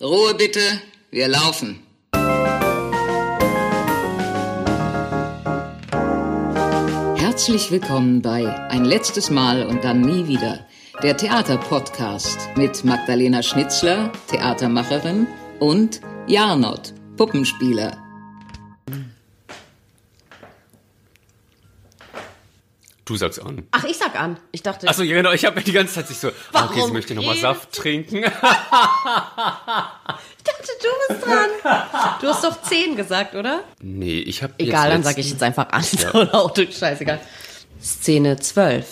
Ruhe bitte, wir laufen. Herzlich willkommen bei Ein letztes Mal und dann nie wieder. Der Theaterpodcast mit Magdalena Schnitzler, Theatermacherin, und Jarnot, Puppenspieler. Du sagst an. Ach, ich sag an. Ich dachte. Achso, ja genau, ich habe mir die ganze Zeit sich so, ah, okay, sie möchte nochmal Saft trinken. ich dachte, du bist dran. Du hast doch 10 gesagt, oder? Nee, ich habe Egal, dann sage ich jetzt einfach an. Ja. Oder scheißegal. Szene 12.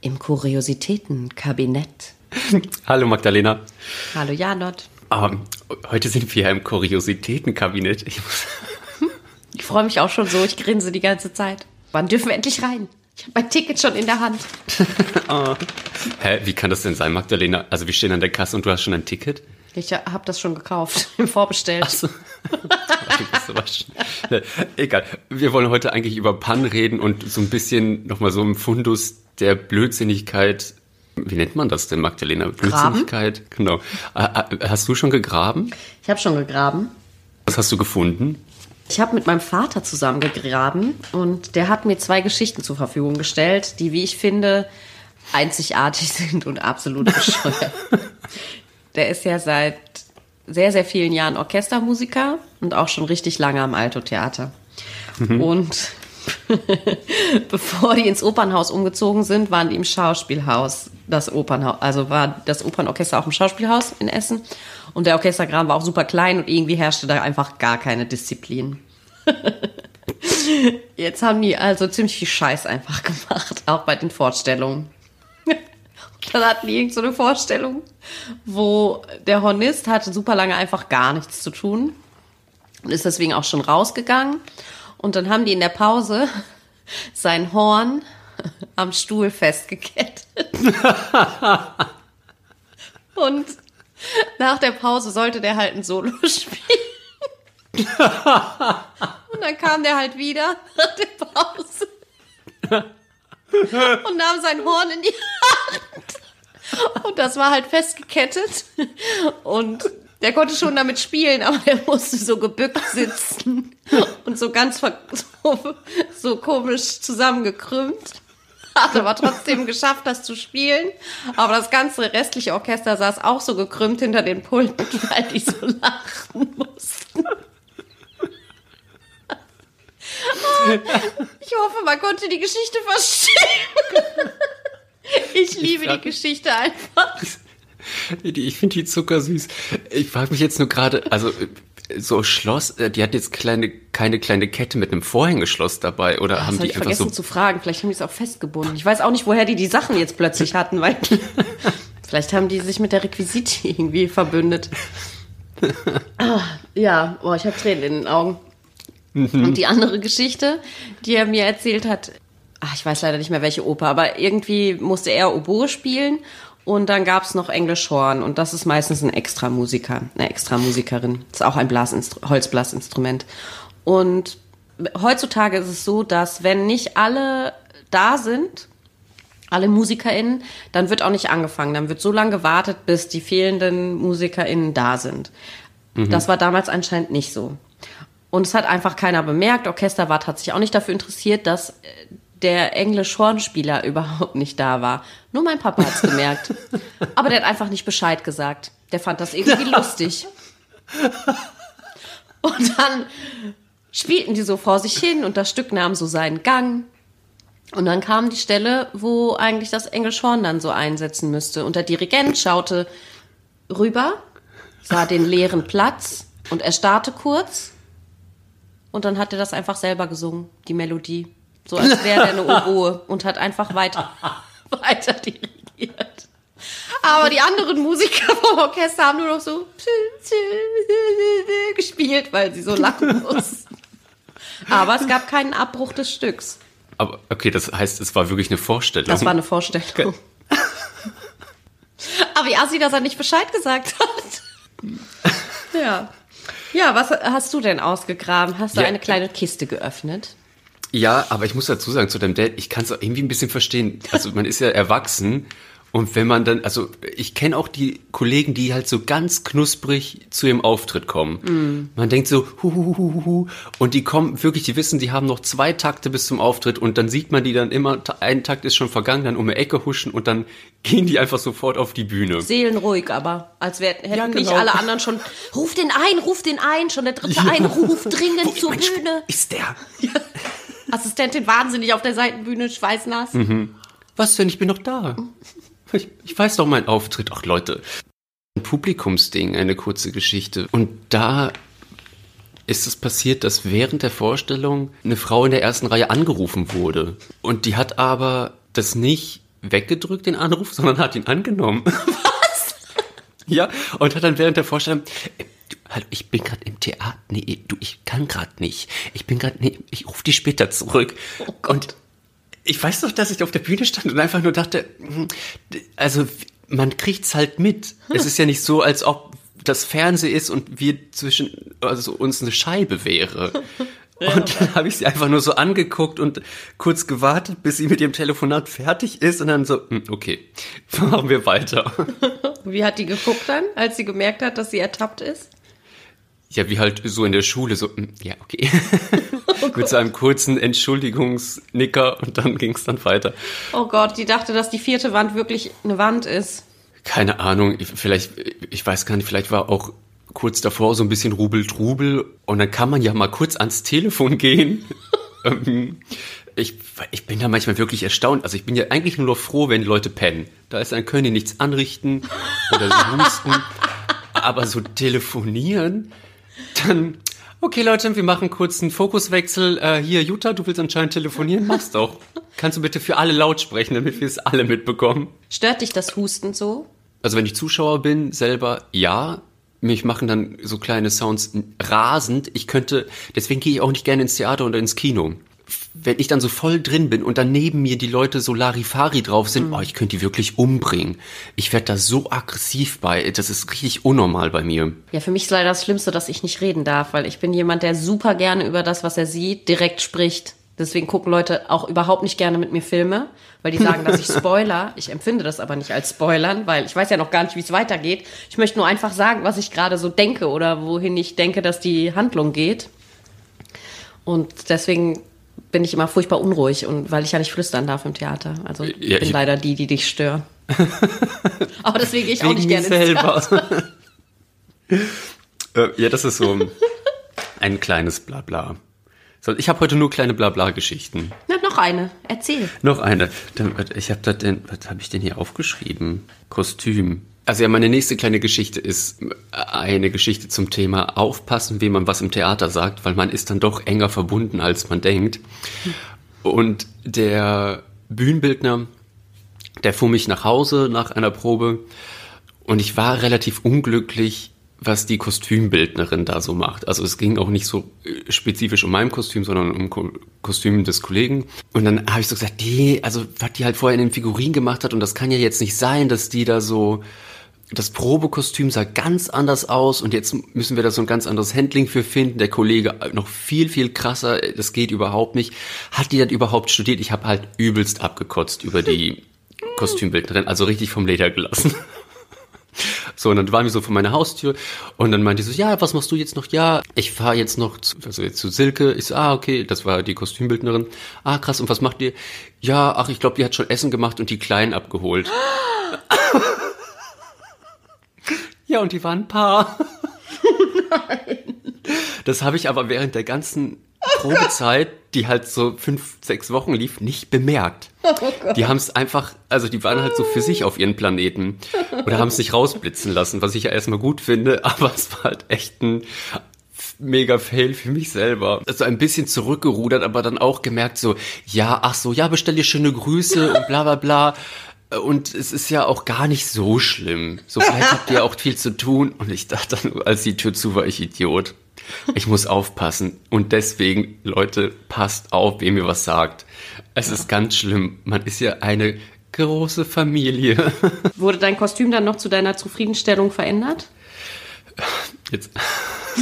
Im Kuriositätenkabinett. Hallo Magdalena. Hallo Janot. Um, heute sind wir ja im Kuriositätenkabinett. Ich, ich freue mich auch schon so, ich grinse die ganze Zeit. Wann dürfen wir endlich rein? Ich habe mein Ticket schon in der Hand. oh. Hä, wie kann das denn sein, Magdalena? Also wir stehen an der Kasse und du hast schon ein Ticket? Ich habe das schon gekauft, vorbestellt. Ach so. Egal. Wir wollen heute eigentlich über Pannen reden und so ein bisschen nochmal so im Fundus der Blödsinnigkeit. Wie nennt man das denn, Magdalena? Blödsinnigkeit? Genau. Hast du schon gegraben? Ich habe schon gegraben. Was hast du gefunden? Ich habe mit meinem Vater zusammen gegraben und der hat mir zwei Geschichten zur Verfügung gestellt, die, wie ich finde, einzigartig sind und absolut bescheuert. der ist ja seit sehr, sehr vielen Jahren Orchestermusiker und auch schon richtig lange am Alto-Theater. Mhm. Und bevor die ins Opernhaus umgezogen sind, waren die im Schauspielhaus, das Opernhaus, also war das Opernorchester auch im Schauspielhaus in Essen. Und der Orchestergraben war auch super klein und irgendwie herrschte da einfach gar keine Disziplin. Jetzt haben die also ziemlich viel Scheiß einfach gemacht, auch bei den Vorstellungen. Dann hatten die irgend so eine Vorstellung, wo der Hornist hatte super lange einfach gar nichts zu tun und ist deswegen auch schon rausgegangen. Und dann haben die in der Pause sein Horn am Stuhl festgekettet. und nach der Pause sollte der halt ein Solo spielen. und dann kam der halt wieder nach der Pause und nahm sein Horn in die Hand. Und das war halt festgekettet. Und der konnte schon damit spielen, aber der musste so gebückt sitzen und so ganz so, so komisch zusammengekrümmt hat aber trotzdem geschafft, das zu spielen. Aber das ganze restliche Orchester saß auch so gekrümmt hinter den Pulten, weil die so lachen mussten. Ich hoffe, man konnte die Geschichte verstehen. Ich liebe ich die Geschichte einfach. Ich finde die zuckersüß. Ich frage mich jetzt nur gerade, also so Schloss, äh, die hat jetzt kleine, keine kleine Kette mit einem Vorhängeschloss dabei oder das haben die ich einfach vergessen so zu fragen. Vielleicht haben die es auch festgebunden. Ich weiß auch nicht, woher die die Sachen jetzt plötzlich hatten, weil vielleicht haben die sich mit der Requisite irgendwie verbündet. ah, ja, boah, ich habe Tränen in den Augen. Mhm. Und die andere Geschichte, die er mir erzählt hat, ach, ich weiß leider nicht mehr welche Oper, aber irgendwie musste er Oboe spielen und dann gab es noch Englischhorn und das ist meistens ein Extramusiker, eine Extramusikerin. Das ist auch ein Blasinstru Holzblasinstrument. Und heutzutage ist es so, dass wenn nicht alle da sind, alle MusikerInnen, dann wird auch nicht angefangen. Dann wird so lange gewartet, bis die fehlenden MusikerInnen da sind. Mhm. Das war damals anscheinend nicht so. Und es hat einfach keiner bemerkt. Orchesterwart hat sich auch nicht dafür interessiert, dass äh, der Englisch-Hornspieler überhaupt nicht da war. Nur mein Papa hat's gemerkt. Aber der hat einfach nicht Bescheid gesagt. Der fand das irgendwie lustig. Und dann spielten die so vor sich hin und das Stück nahm so seinen Gang. Und dann kam die Stelle, wo eigentlich das Englischhorn dann so einsetzen müsste. Und der Dirigent schaute rüber, sah den leeren Platz und er starrte kurz. Und dann hat er das einfach selber gesungen, die Melodie. So als wäre er eine Oboe und hat einfach weiter, weiter dirigiert. Aber die anderen Musiker vom Orchester haben nur noch so gespielt, weil sie so lachen mussten. Aber es gab keinen Abbruch des Stücks. Aber okay, das heißt, es war wirklich eine Vorstellung. Das war eine Vorstellung. Okay. Aber wie assi, dass er nicht Bescheid gesagt hat. Ja. Ja, was hast du denn ausgegraben? Hast du ja. eine kleine Kiste geöffnet? Ja, aber ich muss dazu sagen, zu deinem Dad, ich kann es irgendwie ein bisschen verstehen. Also man ist ja erwachsen Und wenn man dann, also ich kenne auch die Kollegen, die halt so ganz knusprig zu ihrem Auftritt kommen. Mm. Man denkt so, hu, hu, hu, hu, hu, und die kommen wirklich, die wissen, die haben noch zwei Takte bis zum Auftritt und dann sieht man die dann immer, ein Takt ist schon vergangen, dann um eine Ecke huschen und dann gehen die einfach sofort auf die Bühne. Seelenruhig aber, als wär, hätten Ja, nicht genau. alle anderen schon, ruf den ein, ruf den ein, schon der dritte Einruf, dringend zur Mein Sp- Bühne. Ist der? Assistentin wahnsinnig auf der Seitenbühne, schweißnass. Mhm. Was denn? Ich bin noch da. Ich, ich weiß doch meinen Auftritt. Ach Leute, ein Publikumsding, eine kurze Geschichte. Und da ist es passiert, dass während der Vorstellung eine Frau in der ersten Reihe angerufen wurde. Und die hat aber das nicht weggedrückt, den Anruf, sondern hat ihn angenommen. Was? Ja, und hat dann während der Vorstellung, hallo, ich bin gerade im Theater. Nee, du, ich kann gerade nicht. Ich bin gerade, nee, ich rufe die später zurück. und ich weiß doch, dass ich auf der Bühne stand und einfach nur dachte, hm, also man kriegt's halt mit. Es ist ja nicht so, als ob das Fernsehen ist und wir zwischen also uns eine Scheibe wäre. Und dann habe ich sie einfach nur so angeguckt und kurz gewartet, bis sie mit ihrem Telefonat fertig ist und dann so, hm, okay, machen wir weiter. Wie hat die geguckt dann, als sie gemerkt hat, dass sie ertappt ist? Ja, wie halt so in der Schule, so, hm, ja, okay. mit so einem kurzen Entschuldigungsnicker und dann ging's dann weiter. Oh Gott, die dachte, dass die vierte Wand wirklich eine Wand ist. Keine Ahnung, ich- vielleicht, ich weiß gar nicht, vielleicht war auch kurz davor so ein bisschen Rubel-Trubel und dann kann man ja mal kurz ans Telefon gehen. Ähm, ich, ich bin da manchmal wirklich erstaunt. Also ich bin ja eigentlich nur noch froh, wenn Leute pennen. Da ist dann können die nichts anrichten oder sie husten. Aber so telefonieren, dann, okay Leute, wir machen kurz einen Fokuswechsel. Äh, hier, Jutta, du willst anscheinend telefonieren? Mach's doch. Kannst du bitte für alle laut sprechen, damit wir es alle mitbekommen? Stört dich das Husten so? Also wenn ich Zuschauer bin, selber ja. Mich machen dann so kleine Sounds rasend. Ich könnte, deswegen gehe ich auch nicht gerne ins Theater oder ins Kino. Wenn ich dann so voll drin bin und dann neben mir die Leute so Larifari drauf sind, oh, ich könnte die wirklich umbringen. Ich werde da so aggressiv bei. Das ist richtig unnormal bei mir. Ja, für mich ist leider das Schlimmste, dass ich nicht reden darf, weil ich bin jemand, der super gerne über das, was er sieht, direkt spricht. Deswegen gucken Leute auch überhaupt nicht gerne mit mir Filme, weil die sagen, dass ich spoiler. Ich empfinde das aber nicht als Spoilern, weil ich weiß ja noch gar nicht, wie es weitergeht. Ich möchte nur einfach sagen, was ich gerade so denke oder wohin ich denke, dass die Handlung geht. Und deswegen bin ich immer furchtbar unruhig und weil ich ja nicht flüstern darf im Theater. Also ich Ja, bin ich- leider die, die dich stören. aber deswegen gehe ich auch nicht gerne Theater. äh, ja, das ist so ein kleines Blabla. Ich habe heute nur kleine Blabla-Geschichten. Na, noch eine. Erzähl. Noch eine. Ich habe da denn, was habe ich denn hier aufgeschrieben? Kostüm. Also ja, meine nächste kleine Geschichte ist eine Geschichte zum Thema Aufpassen, wie man was im Theater sagt, weil man ist dann doch enger verbunden, als man denkt. Und der Bühnenbildner, der fuhr mich nach Hause nach einer Probe und ich war relativ unglücklich, was die Kostümbildnerin da so macht. Also es ging auch nicht so äh, spezifisch um mein Kostüm, sondern um Ko Kostüm des Kollegen. Und dann habe ich so gesagt, nee, also was die halt vorher in den Figuren gemacht hat und das kann ja jetzt nicht sein, dass die da so das Probekostüm sah ganz anders aus und jetzt müssen wir da so ein ganz anderes Handling für finden. Der Kollege noch viel, viel krasser, das geht überhaupt nicht. Hat die das überhaupt studiert? Ich habe halt übelst abgekotzt über die Kostümbildnerin, also richtig vom Leder gelassen. So, und dann waren wir so vor meiner Haustür und dann meinte sie so, ja, was machst du jetzt noch? Ja, ich fahre jetzt noch zu, also jetzt zu Silke. Ich so, ah, okay, das war die Kostümbildnerin. Ah, krass, und was macht ihr? Ja, ach, ich glaube, die hat schon Essen gemacht und die Kleinen abgeholt. ja, und die waren ein Paar. Das habe ich aber während der ganzen Probezeit, die halt so fünf, sechs Wochen lief, nicht bemerkt. Die haben es einfach, also die waren halt so für sich auf ihren Planeten oder haben es nicht rausblitzen lassen, was ich ja erstmal gut finde, aber es war halt echt ein mega Fail für mich selber. Also ein bisschen zurückgerudert, aber dann auch gemerkt so, ja, ach so, ja, bestell dir schöne Grüße und bla bla bla. Und es ist ja auch gar nicht so schlimm. So vielleicht habt ihr auch viel zu tun. Und ich dachte dann, als die Tür zu war, ich Idiot. Ich muss aufpassen. Und deswegen, Leute, passt auf, wem ihr was sagt. Es ist ganz schlimm. Man ist ja eine große Familie. Wurde dein Kostüm dann noch zu deiner Zufriedenstellung verändert? Jetzt,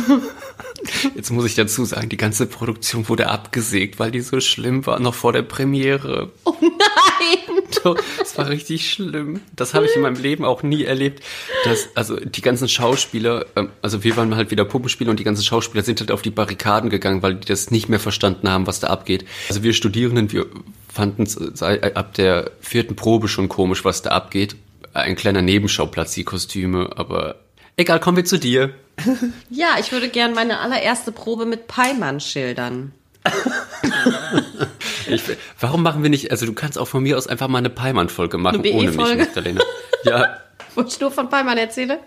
jetzt muss ich dazu sagen, die ganze Produktion wurde abgesägt, weil die so schlimm war, noch vor der Premiere. Oh nein! Das war richtig schlimm. Das habe ich in meinem Leben auch nie erlebt. Dass, also die ganzen Schauspieler, ähm, also wir waren halt wieder Puppenspieler und die ganzen Schauspieler sind halt auf die Barrikaden gegangen, weil die das nicht mehr verstanden haben, was da abgeht. Also wir Studierenden, wir fanden es ab der vierten Probe schon komisch, was da abgeht. Ein kleiner Nebenschauplatz, die Kostüme, aber egal, kommen wir zu dir. Ja, ich würde gern meine allererste Probe mit Peimann schildern. Ich, warum machen wir nicht, also du kannst auch von mir aus einfach mal eine Peimann-Folge machen, Eine ohne mich? Magdalena. Ja, Wo ich nur von Peimann erzähle.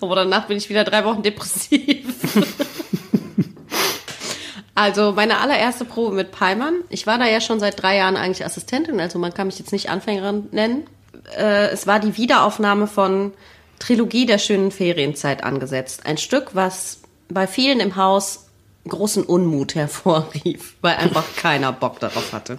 Aber danach bin ich wieder drei Wochen depressiv. also meine allererste Probe mit Peimann. Ich war da ja schon seit drei Jahren eigentlich Assistentin, also man kann mich jetzt nicht Anfängerin nennen. Äh, es war die Wiederaufnahme von Trilogie der schönen Ferienzeit angesetzt. Ein Stück, was bei vielen im Haus großen Unmut hervorrief, weil einfach keiner Bock darauf hatte.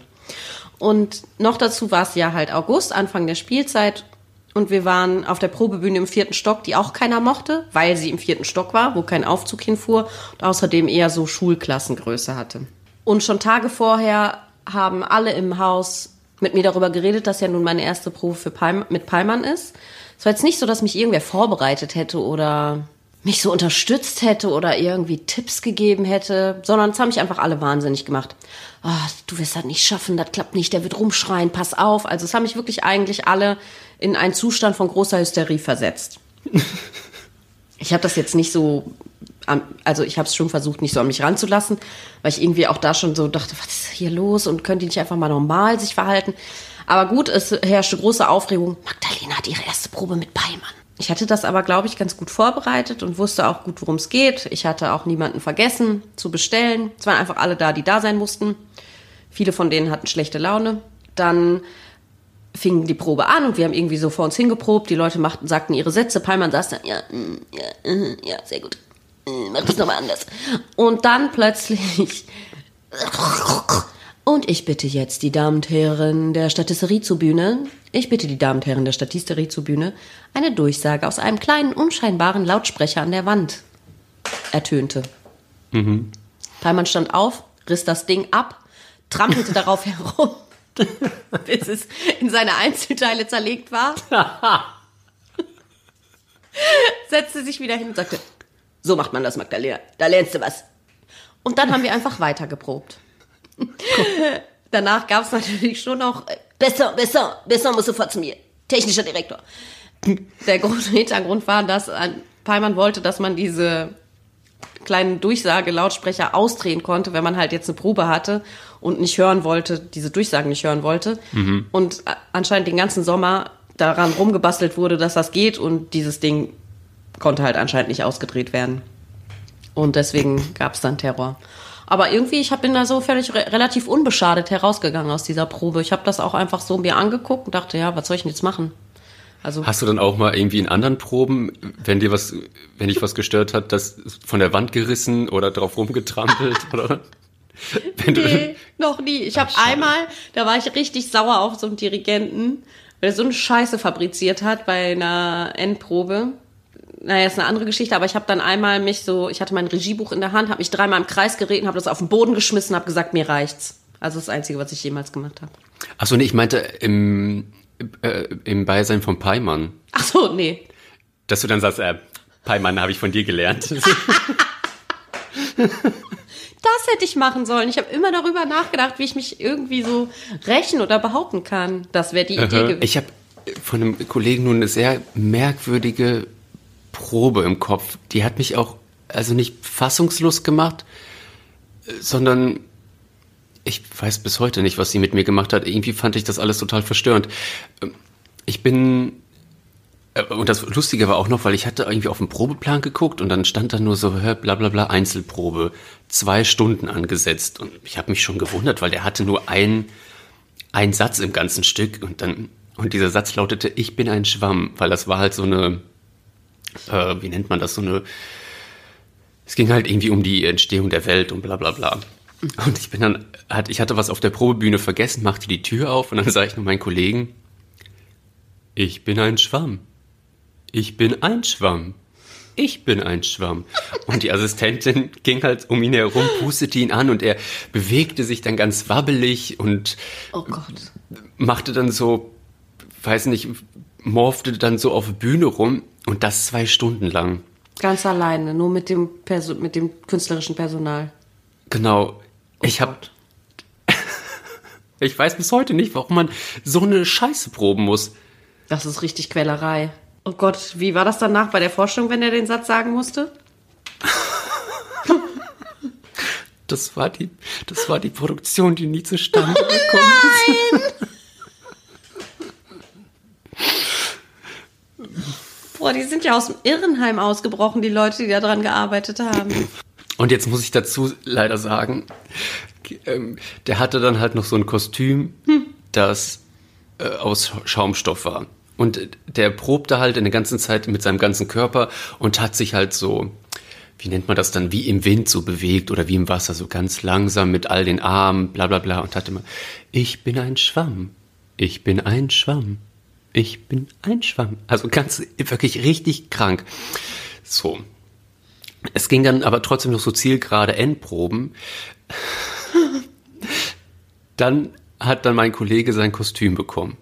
Und noch dazu war es ja halt August, Anfang der Spielzeit. Und wir waren auf der Probebühne im vierten Stock, die auch keiner mochte, weil sie im vierten Stock war, wo kein Aufzug hinfuhr und außerdem eher so Schulklassengröße hatte. Und schon Tage vorher haben alle im Haus mit mir darüber geredet, dass ja nun meine erste Probe für Peim mit Peimann ist. Es war jetzt nicht so, dass mich irgendwer vorbereitet hätte oder mich so unterstützt hätte oder irgendwie Tipps gegeben hätte, sondern es haben mich einfach alle wahnsinnig gemacht. Ah, du wirst das nicht schaffen, das klappt nicht, der wird rumschreien, pass auf. Also es haben mich wirklich eigentlich alle in einen Zustand von großer Hysterie versetzt. Ich habe das jetzt nicht so, also ich habe es schon versucht, nicht so an mich ranzulassen, weil ich irgendwie auch da schon so dachte, was ist hier los und können die nicht einfach mal normal sich verhalten. Aber gut, es herrschte große Aufregung. Magdalena hat ihre erste Probe mit Peimann. Ich hatte das aber, glaube ich, ganz gut vorbereitet und wusste auch gut, worum es geht. Ich hatte auch niemanden vergessen zu bestellen. Es waren einfach alle da, die da sein mussten. Viele von denen hatten schlechte Laune. Dann fing die Probe an und wir haben irgendwie so vor uns hingeprobt. Die Leute machten, sagten ihre Sätze. Peimann saß dann, ja, ja, ja, sehr gut. Äh, Mach das nochmal anders. Und dann plötzlich. Und ich bitte jetzt die Damen und Herren der Statisterie zur Bühne, ich bitte die Damen und Herren der Statisterie zur Bühne, eine Durchsage aus einem kleinen, unscheinbaren Lautsprecher an der Wand ertönte. Peimann stand auf, riss das Ding ab, trampelte darauf herum, bis es in seine Einzelteile zerlegt war, setzte sich wieder hin und sagte, so macht man das, Magdalena, da lernst du was. Und dann haben wir einfach weitergeprobt. Danach gab es natürlich schon noch, äh, besser, besser, besser, muss sofort zu mir. Technischer Direktor. Der große Hintergrund war, dass ein Peimann wollte, dass man diese kleinen Durchsage-Lautsprecher ausdrehen konnte, wenn man halt jetzt eine Probe hatte und nicht hören wollte, diese Durchsagen nicht hören wollte. Und a- anscheinend den ganzen Sommer daran rumgebastelt wurde, dass das geht und dieses Ding konnte halt anscheinend nicht ausgedreht werden. Und deswegen gab es dann Terror. Aber irgendwie, ich hab- bin da so völlig re relativ unbeschadet herausgegangen aus dieser Probe. Ich habe das auch einfach so mir angeguckt und dachte, ja, was soll ich denn jetzt machen? Also Hast du dann auch mal irgendwie in anderen Proben, wenn dir was, wenn dich was gestört hat, das von der Wand gerissen oder drauf rumgetrampelt oder? Wenn Nee, noch nie. Ich habe einmal, da war ich richtig sauer auf so einen Dirigenten, weil er so eine Scheiße fabriziert hat bei einer Endprobe. Naja, ist eine andere Geschichte, aber ich habe dann einmal mich so, ich hatte mein Regiebuch in der Hand, habe mich dreimal im Kreis gereden, habe das auf den Boden geschmissen, habe gesagt, mir reicht's. Also das Einzige, was ich jemals gemacht habe. Achso, nee, ich meinte im, äh, im Beisein von Peimann. Ach so, nee. Dass du dann sagst, äh, Peimann habe ich von dir gelernt. Das hätte ich machen sollen. Ich habe immer darüber nachgedacht, wie ich mich irgendwie so rächen oder behaupten kann. Das wäre die Idee gewesen. ich habe von einem Kollegen nun eine sehr merkwürdige Probe im Kopf. Die hat mich auch, also nicht fassungslos gemacht, äh, sondern ich weiß bis heute nicht, was sie mit mir gemacht hat. Irgendwie fand ich das alles total verstörend. Ähm, Ich bin äh, und das Lustige war auch noch, weil ich hatte irgendwie auf den Probeplan geguckt und dann stand da nur so, hör, bla bla bla, Einzelprobe, zwei Stunden angesetzt. Und ich habe mich schon gewundert, weil der hatte nur ein, ein Satz im ganzen Stück und dann, und dieser Satz lautete, ich bin ein Schwamm, weil das war halt so eine, äh, wie nennt man das, so eine, es ging halt irgendwie um die Entstehung der Welt und bla bla bla. Und ich bin dann, hat, ich hatte was auf der Probebühne vergessen, machte die Tür auf und dann sah ich nur meinen Kollegen, ich bin ein Schwamm. Ich bin ein Schwamm. ich bin ein Schwamm. Und die Assistentin ging halt um ihn herum, pustete ihn an und er bewegte sich dann ganz wabbelig und Oh Gott. machte dann so, weiß nicht, morfte dann so auf Bühne rum und das zwei Stunden lang. Ganz alleine, nur mit dem, Perso mit dem künstlerischen Personal. Genau. Ich hab, ich weiß bis heute nicht, warum man so eine Scheiße proben muss. Das ist richtig Quälerei. Oh Gott, wie war das danach bei der Forschung, wenn er den Satz sagen musste? Das war die, das war die Produktion, die nie zustande gekommen ist. Boah, die sind ja aus dem Irrenheim ausgebrochen, die Leute, die da dran gearbeitet haben. Und jetzt muss ich dazu leider sagen, ähm, der hatte dann halt noch so ein Kostüm, das äh, aus Schaumstoff war. Und der probte halt in der ganzen Zeit mit seinem ganzen Körper und hat sich halt so, wie nennt man das dann, wie im Wind so bewegt oder wie im Wasser, so ganz langsam mit all den Armen, bla bla bla und hat immer, ich bin ein Schwamm, ich bin ein Schwamm, ich bin ein Schwamm. Also ganz, wirklich richtig krank. So. Es ging dann aber trotzdem noch so zielgerade Endproben. Dann hat dann mein Kollege sein Kostüm bekommen.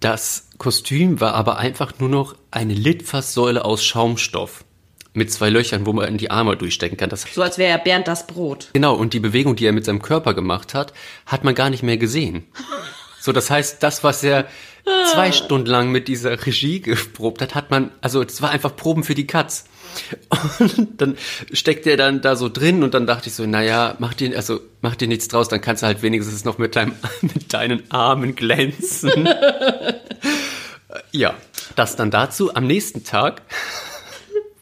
Das Kostüm war aber einfach nur noch eine Litfaßsäule aus Schaumstoff mit zwei Löchern, wo man in die Arme durchstecken kann. Das, So als wäre er Bernd das Brot. genau, und die Bewegung, die er mit seinem Körper gemacht hat, hat man gar nicht mehr gesehen. So, das heißt, das, was er zwei Stunden lang mit dieser Regie geprobt hat, hat man, also es war einfach Proben für die Katz. Und dann steckt er dann da so drin und dann dachte ich so, naja, mach dir, also mach dir nichts draus, dann kannst du halt wenigstens noch mit, deinem, mit deinen Armen glänzen. ja, das dann dazu. Am nächsten Tag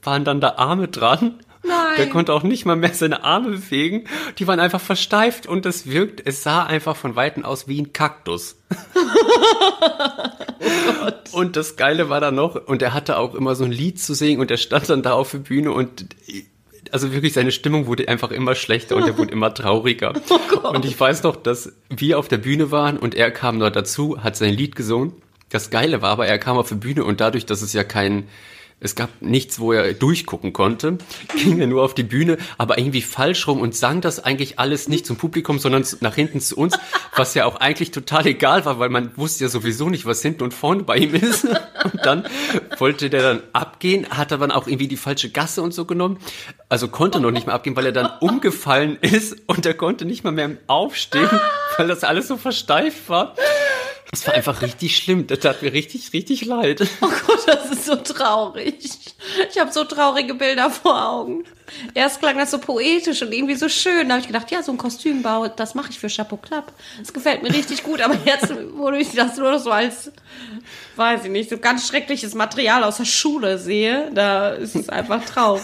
waren dann da Arme dran. Nein. Der konnte auch nicht mal mehr seine Arme bewegen. Die waren einfach versteift und es wirkt, es sah einfach von Weitem aus wie ein Kaktus. und das Geile war dann noch, und er hatte auch immer so ein Lied zu singen und er stand dann da auf der Bühne und also wirklich seine Stimmung wurde einfach immer schlechter und er wurde immer trauriger. und ich weiß noch, dass wir auf der Bühne waren und er kam dort dazu, hat sein Lied gesungen. Das Geile war aber, er kam auf die Bühne und dadurch, dass es ja kein, es gab nichts, wo er durchgucken konnte, ging er nur auf die Bühne, aber irgendwie falsch rum und sang das eigentlich alles nicht zum Publikum, sondern nach hinten zu uns, was ja auch eigentlich total egal war, weil man wusste ja sowieso nicht, was hinten und vorne bei ihm ist. Und dann wollte der dann abgehen, hat aber dann auch irgendwie die falsche Gasse und so genommen. Also konnte noch nicht mehr abgehen, weil er dann umgefallen ist und er konnte nicht mal mehr aufstehen, weil das alles so versteift war. Das war einfach richtig schlimm. Das tat mir richtig, richtig leid. Oh Gott, das ist so traurig. Ich habe so traurige Bilder vor Augen. Erst klang das so poetisch und irgendwie so schön. Da habe ich gedacht, ja, so ein Kostümbau, das mache ich für Chapeau Clap. Das gefällt mir richtig gut. Aber jetzt, wo ich das nur noch so als, weiß ich nicht, so ganz schreckliches Material aus der Schule sehe, da ist es einfach traurig.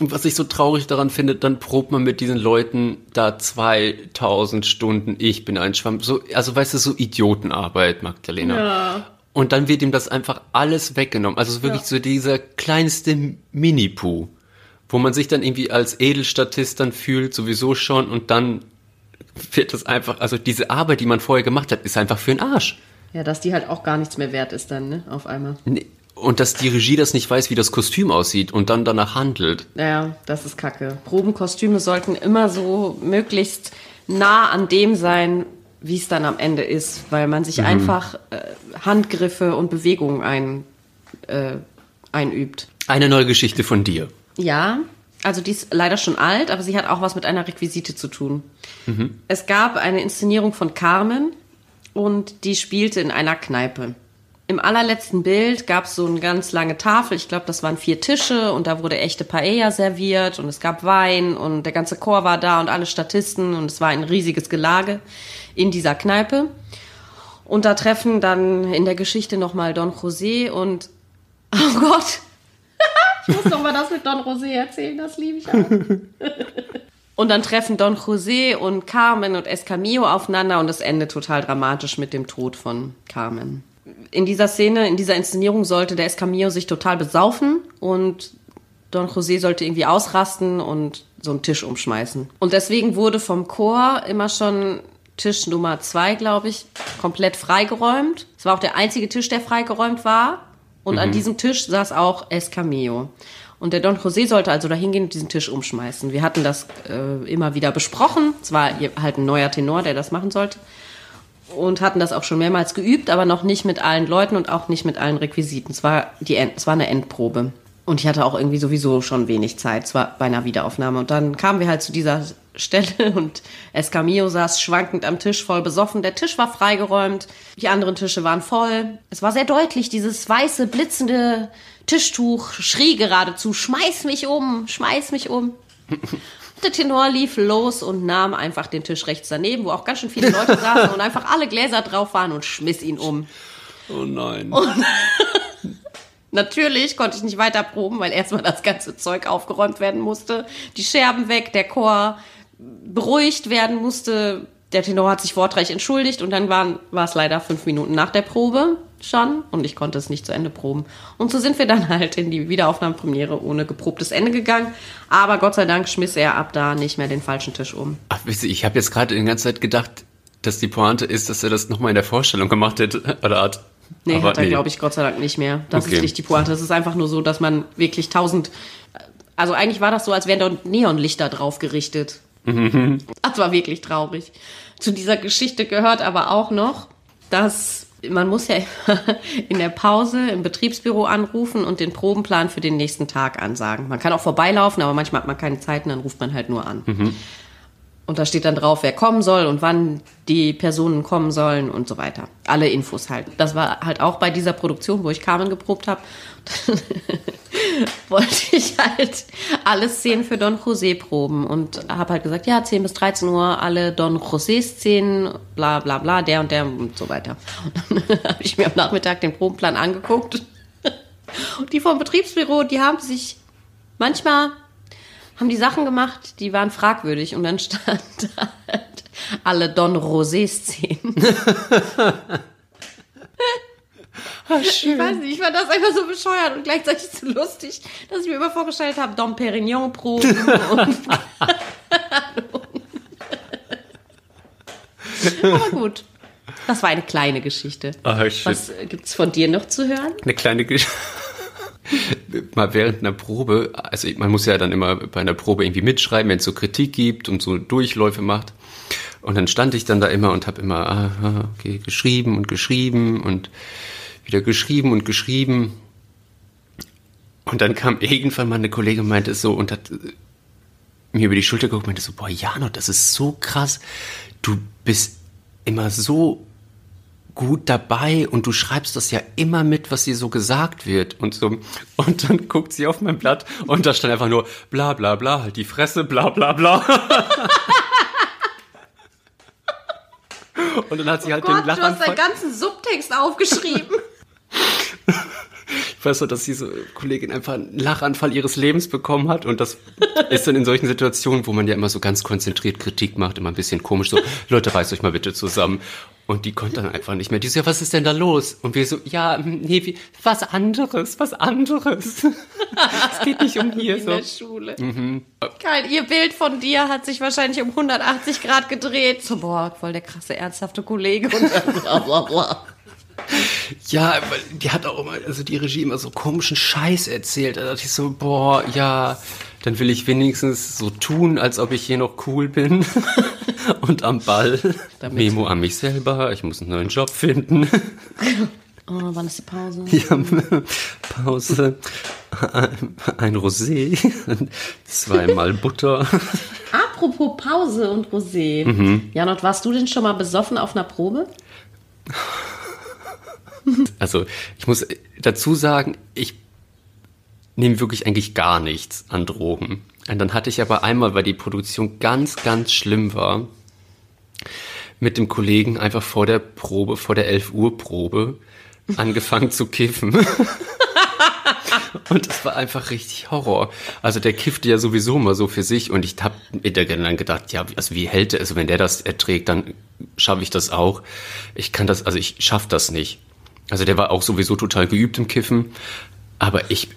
Was ich so traurig daran finde, dann probt man mit diesen Leuten da 2000 Stunden, ich bin ein Schwamm. So, also weißt du, so Idiotenarbeit, Magdalena. Ja. Und dann wird ihm das einfach alles weggenommen. Also wirklich Ja. so dieser kleinste Mini-Poo, wo man sich dann irgendwie als Edelstatist dann fühlt, sowieso schon, und dann wird das einfach, also diese Arbeit, die man vorher gemacht hat, ist einfach für den Arsch. Ja, dass die halt auch gar nichts mehr wert ist dann, ne, auf einmal. Nee. Und dass die Regie das nicht weiß, wie das Kostüm aussieht und dann danach handelt. Ja, das ist kacke. Probenkostüme sollten immer so möglichst nah an dem sein, wie es dann am Ende ist, weil man sich einfach äh, Handgriffe und Bewegungen ein, äh, einübt. Eine neue Geschichte von dir. Ja, also die ist leider schon alt, aber sie hat auch was mit einer Requisite zu tun. Es gab eine Inszenierung von Carmen und die spielte in einer Kneipe. Im allerletzten Bild gab es so eine ganz lange Tafel, ich glaube, das waren vier Tische und da wurde echte Paella serviert und es gab Wein und der ganze Chor war da und alle Statisten und es war ein riesiges Gelage in dieser Kneipe. Und da treffen dann in der Geschichte nochmal Don José und, oh Gott, ich muss noch mal das mit Don José erzählen, das liebe ich auch. Und dann treffen Don José und Carmen und Escamillo aufeinander und es endet total dramatisch mit dem Tod von Carmen. In dieser Szene, in dieser Inszenierung sollte der Escamillo sich total besaufen und Don José sollte irgendwie ausrasten und so einen Tisch umschmeißen. Und deswegen wurde vom Chor immer schon Tisch Nummer zwei, glaube ich, komplett freigeräumt. Es war auch der einzige Tisch, der freigeräumt war. Und an diesem Tisch saß auch Escamillo. Und der Don José sollte also dahin gehen und diesen Tisch umschmeißen. Wir hatten das äh, immer wieder besprochen. Es war halt ein neuer Tenor, der das machen sollte. Und hatten das auch schon mehrmals geübt, aber noch nicht mit allen Leuten und auch nicht mit allen Requisiten. Es war, die End, es war eine Endprobe. Und ich hatte auch irgendwie sowieso schon wenig Zeit. Es war bei einer Wiederaufnahme. Und dann kamen wir halt zu dieser Stelle und Escamillo saß schwankend am Tisch, voll besoffen. Der Tisch war freigeräumt, die anderen Tische waren voll. Es war sehr deutlich, dieses weiße, blitzende Tischtuch schrie geradezu, schmeiß mich um, schmeiß mich um. Der Tenor lief los und nahm einfach den Tisch rechts daneben, wo auch ganz schön viele Leute saßen und einfach alle Gläser drauf waren und schmiss ihn um. Oh nein. Natürlich konnte ich nicht weiter proben, weil erstmal das ganze Zeug aufgeräumt werden musste. Die Scherben weg, der Chor beruhigt werden musste. Der Tenor hat sich wortreich entschuldigt und dann waren, war es leider fünf Minuten nach der Probe schon und ich konnte es nicht zu Ende proben. Und so sind wir dann halt in die Wiederaufnahmepremiere ohne geprobtes Ende gegangen. Aber Gott sei Dank schmiss er ab da nicht mehr den falschen Tisch um. Ach, wisst ihr, ich habe jetzt gerade die ganze Zeit gedacht, dass die Pointe ist, dass er das nochmal in der Vorstellung gemacht hätte. Oder hat. Nee, Aber hat er, glaube ich, Gott sei Dank nicht mehr. Das Okay. ist nicht die Pointe. Es ist einfach nur so, dass man wirklich tausend. Also eigentlich war das so, als wären dort Neonlichter drauf gerichtet. Das war wirklich traurig. Zu dieser Geschichte gehört aber auch noch, dass man muss ja in der Pause im Betriebsbüro anrufen und den Probenplan für den nächsten Tag ansagen. Man kann auch vorbeilaufen, aber manchmal hat man keine Zeit und dann ruft man halt nur an. Und da steht dann drauf, wer kommen soll und wann die Personen kommen sollen und so weiter. Alle Infos halt. Das war halt auch bei dieser Produktion, wo ich Carmen geprobt habe. wollte ich halt alle Szenen für Don José proben und habe halt gesagt, ja, 10 bis 13 Uhr alle Don José-Szenen, bla bla bla, der und der und so weiter. Und dann habe ich mir am Nachmittag den Probenplan angeguckt. Und die vom Betriebsbüro, die haben sich manchmal haben die Sachen gemacht, die waren fragwürdig und dann stand da halt alle Don Rosé-Szenen. Ich weiß nicht, ich fand das einfach so bescheuert und gleichzeitig so lustig, dass ich mir immer vorgestellt habe, Dom Perignon und Aber gut. Das war eine kleine Geschichte. Ah, shit. Was äh, gibt's von dir noch zu hören? Eine kleine Geschichte. Mal während einer Probe, also man muss ja dann immer bei einer Probe irgendwie mitschreiben, wenn es so Kritik gibt und so Durchläufe macht. Und dann stand ich dann da immer und habe immer ah, ah, okay, geschrieben und geschrieben und wieder geschrieben und geschrieben. Und dann kam irgendwann mal eine Kollegin und meinte so und hat äh, mir über die Schulter geguckt und meinte so, boah, Jano, das ist so krass. Du bist immer so gut dabei und du schreibst das ja immer mit, was dir so gesagt wird und so. Und dann guckt sie auf mein Blatt und da stand einfach nur bla bla bla, halt die Fresse, bla bla bla. Und dann hat sie halt den Gott, du hast Lachanfall. deinen ganzen Subtext aufgeschrieben. Ich weiß so, dass diese Kollegin einfach einen Lachanfall ihres Lebens bekommen hat und das ist dann in solchen Situationen, wo man ja immer so ganz konzentriert Kritik macht, immer ein bisschen komisch so, Leute, reißt euch mal bitte zusammen. Und die konnte dann einfach nicht mehr. Die so, ja, was ist denn da los? Und wir so, ja, hm, nee, wie, was anderes, was anderes. es geht nicht um hier in so. der Schule. Geil, ihr Bild von dir hat sich wahrscheinlich um 180 Grad gedreht. So, boah, voll der krasse, ernsthafte Kollege und bla bla bla. Ja, weil die hat auch immer, also die Regie immer so komischen Scheiß erzählt. Da dachte ich so, boah, ja, dann will ich wenigstens so tun, als ob ich hier noch cool bin. Und am Ball. Damit- Memo an mich selber, ich muss einen neuen Job finden. Oh, wann ist die Pause? Ja, Pause, ein, ein Rosé, zweimal Butter. Apropos Pause und Rosé. Mhm. Janot, warst du denn schon mal besoffen auf einer Probe? Also ich muss dazu sagen, ich nehme wirklich eigentlich gar nichts an Drogen. Und dann hatte ich aber einmal, weil die Produktion ganz, ganz schlimm war, mit dem Kollegen einfach vor der Probe, vor der 11 Uhr Probe, angefangen zu kiffen. Und das war einfach richtig Horror. Also der kiffte ja sowieso mal so für sich und ich hab mir dann gedacht, ja, also wie hält er, also wenn der das erträgt, dann schaffe ich das auch. Ich kann das, also ich schaff das nicht. Also der war auch sowieso total geübt im Kiffen. Aber ich,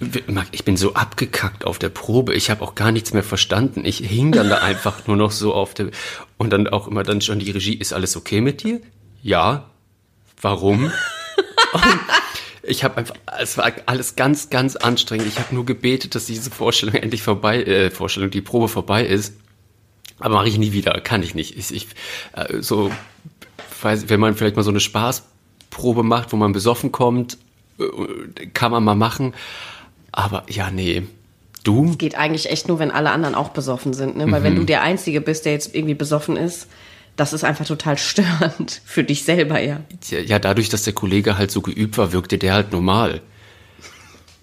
ich bin so abgekackt auf der Probe. Ich habe auch gar nichts mehr verstanden. Ich hing dann da einfach nur noch so auf der und dann auch immer dann schon die Regie. Ist alles okay mit dir? Ja. Warum? ich habe einfach, es war alles ganz, ganz anstrengend. Ich habe nur gebetet, dass diese Vorstellung endlich vorbei, äh, Vorstellung, die Probe vorbei ist. Aber mache ich nie wieder, kann ich nicht. Ich, ich äh, so, weiß, wenn man vielleicht mal so eine Spaßprobe macht, wo man besoffen kommt, äh, kann man mal machen. Aber ja, nee. Du? Es geht eigentlich echt nur, wenn alle anderen auch besoffen sind, ne? Weil wenn du der Einzige bist, der jetzt irgendwie besoffen ist, das ist einfach total störend für dich selber, ja. Ja, ja, dadurch, dass der Kollege halt so geübt war, wirkte der halt normal.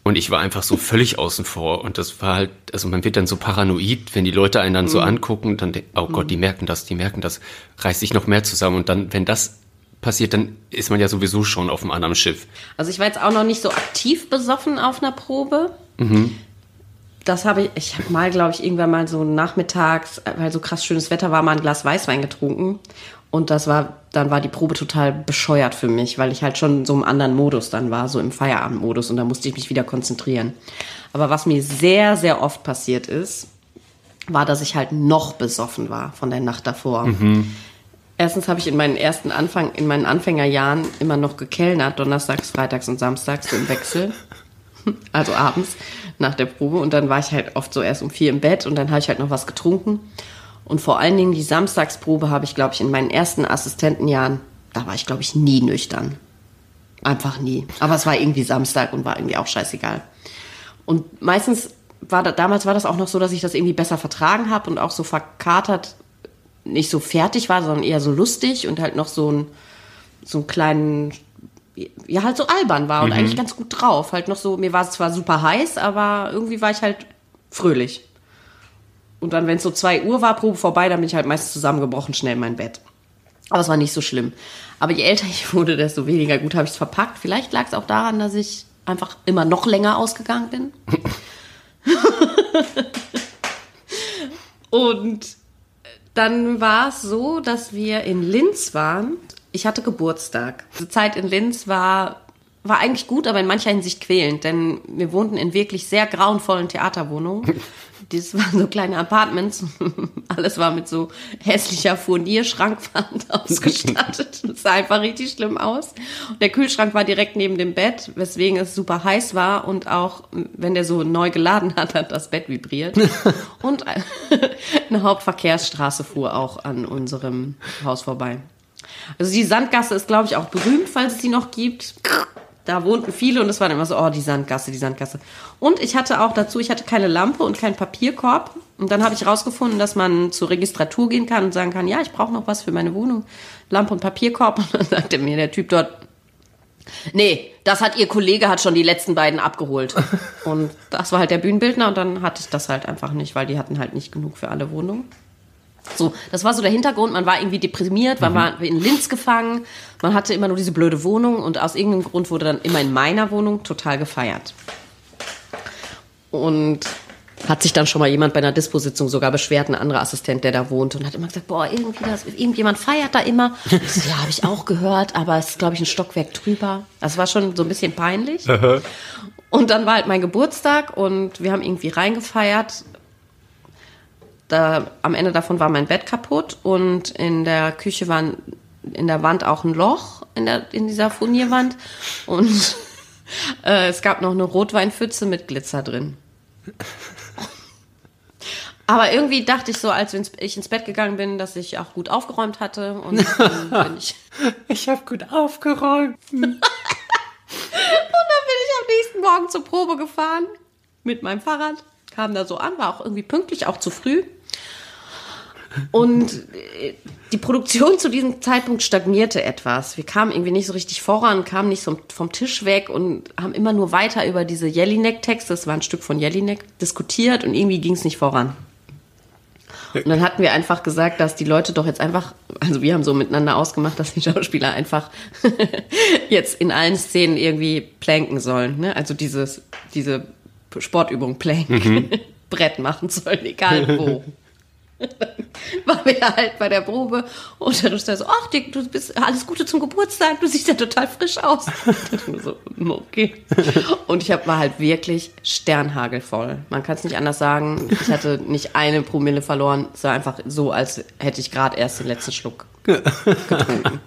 Und ich war einfach so völlig außen vor. Und das war halt, also man wird dann so paranoid, wenn die Leute einen dann so angucken, dann, oh Gott, die merken das, die merken das, reißt sich noch mehr zusammen. Und dann, wenn das passiert, dann ist man ja sowieso schon auf einem anderen Schiff. Also ich war jetzt auch noch nicht so aktiv besoffen auf einer Probe. Das habe ich, ich habe mal, glaube ich, irgendwann mal so nachmittags, weil so krass schönes Wetter war, mal ein Glas Weißwein getrunken. Und das war, dann war die Probe total bescheuert für mich, weil ich halt schon so im anderen Modus dann war, so im Feierabendmodus und da musste ich mich wieder konzentrieren. Aber was mir sehr, sehr oft passiert ist, war, dass ich halt noch besoffen war von der Nacht davor. Erstens habe ich in meinen ersten Anfang, in meinen Anfängerjahren immer noch gekellnert, donnerstags, freitags und samstags so im Wechsel. Also abends nach der Probe. Und dann war ich halt oft so erst um vier im Bett und dann habe ich halt noch was getrunken. Und vor allen Dingen die Samstagsprobe habe ich, glaube ich, in meinen ersten Assistentenjahren, da war ich, glaube ich, nie nüchtern. Einfach nie. Aber es war irgendwie Samstag und war irgendwie auch scheißegal. Und meistens war da, damals war das auch noch so, dass ich das irgendwie besser vertragen habe und auch so verkatert nicht so fertig war, sondern eher so lustig und halt noch so ein so einen kleinen ja halt so albern war und eigentlich ganz gut drauf. Halt noch so, mir war es zwar super heiß, aber irgendwie war ich halt fröhlich. Und dann, wenn es so 2 Uhr war, Probe vorbei, dann bin ich halt meistens zusammengebrochen, schnell in mein Bett. Aber es war nicht so schlimm. Aber je älter ich wurde, desto weniger gut habe ich es verpackt. Vielleicht lag es auch daran, dass ich einfach immer noch länger ausgegangen bin. Und dann war es so, dass wir in Linz waren. Ich hatte Geburtstag. Die Zeit in Linz war, war eigentlich gut, aber in mancher Hinsicht quälend, denn wir wohnten in wirklich sehr grauenvollen Theaterwohnungen. Das waren so kleine Apartments. Alles war mit so hässlicher Furnierschrankwand ausgestattet. Das sah einfach richtig schlimm aus. Und der Kühlschrank war direkt neben dem Bett, weswegen es super heiß war und auch, wenn der so neu geladen hat, hat das Bett vibriert. Und eine Hauptverkehrsstraße fuhr auch an unserem Haus vorbei. Also die Sandgasse ist, glaube ich, auch berühmt, falls es sie noch gibt. Da wohnten viele und es war dann immer so, oh, die Sandgasse, die Sandgasse. Und ich hatte auch dazu, ich hatte keine Lampe und keinen Papierkorb. Und dann habe ich rausgefunden, dass man zur Registratur gehen kann und sagen kann, ja, ich brauche noch was für meine Wohnung. Lampe und Papierkorb. Und dann sagte mir der Typ dort, nee, das hat ihr Kollege, hat schon die letzten beiden abgeholt. Und das war halt der Bühnenbildner und dann hatte ich das halt einfach nicht, weil die hatten halt nicht genug für alle Wohnungen. So, das war so der Hintergrund. Man war irgendwie deprimiert, man war in Linz gefangen, man hatte immer nur diese blöde Wohnung und aus irgendeinem Grund wurde dann immer in meiner Wohnung total gefeiert. Und hat sich dann schon mal jemand bei einer Disposition sogar beschwert, ein anderer Assistent, der da wohnt und hat immer gesagt, boah, irgendwie das, irgendjemand feiert da immer. So, ja, habe ich auch gehört, aber es ist, glaube ich, ein Stockwerk drüber. Das war schon so ein bisschen peinlich. Und dann war halt mein Geburtstag und wir haben irgendwie reingefeiert da, am Ende davon war mein Bett kaputt und in der Küche war in der Wand auch ein Loch in, der, in dieser Furnierwand und äh, es gab noch eine Rotweinpfütze mit Glitzer drin. Aber irgendwie dachte ich so, als ich ins Bett gegangen bin, dass ich auch gut aufgeräumt hatte und dann bin ich Ich habe gut aufgeräumt. Und dann bin ich am nächsten Morgen zur Probe gefahren mit meinem Fahrrad. Kam da so an, war auch irgendwie pünktlich, auch zu früh. Und äh, die Produktion zu diesem Zeitpunkt stagnierte etwas. Wir kamen irgendwie nicht so richtig voran, kamen nicht so vom Tisch weg und haben immer nur weiter über diese Jelinek-Texte, das war ein Stück von Jelinek, diskutiert und irgendwie ging es nicht voran. Und dann hatten wir einfach gesagt, dass die Leute doch jetzt einfach, also wir haben so miteinander ausgemacht, dass die Schauspieler einfach jetzt in allen Szenen irgendwie planken sollen. Ne? Also dieses, diese Sportübung Plank, Brett machen sollen, egal wo. Waren wir halt bei der Probe und dann ist er so, ach, Dick, du bist alles Gute zum Geburtstag, du siehst ja total frisch aus. Und so, okay. Und ich hab, war halt wirklich sternhagelvoll. Man kann es nicht anders sagen. Ich hatte nicht eine Promille verloren. Es war einfach so, als hätte ich gerade erst den letzten Schluck getrunken.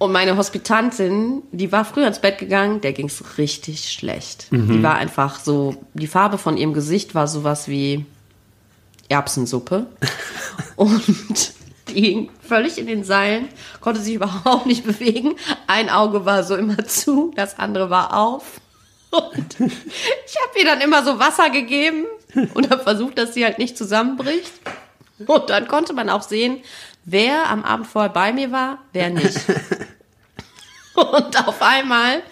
Und meine Hospitantin, die war früher ins Bett gegangen, der ging's richtig schlecht. Die war einfach so, die Farbe von ihrem Gesicht war sowas wie Erbsensuppe. Und die hing völlig in den Seilen, konnte sich überhaupt nicht bewegen. Ein Auge war so immer zu, das andere war auf. Und ich habe ihr dann immer so Wasser gegeben und habe versucht, dass sie halt nicht zusammenbricht. Und dann konnte man auch sehen, wer am Abend vorher bei mir war, wer nicht. Und auf einmal,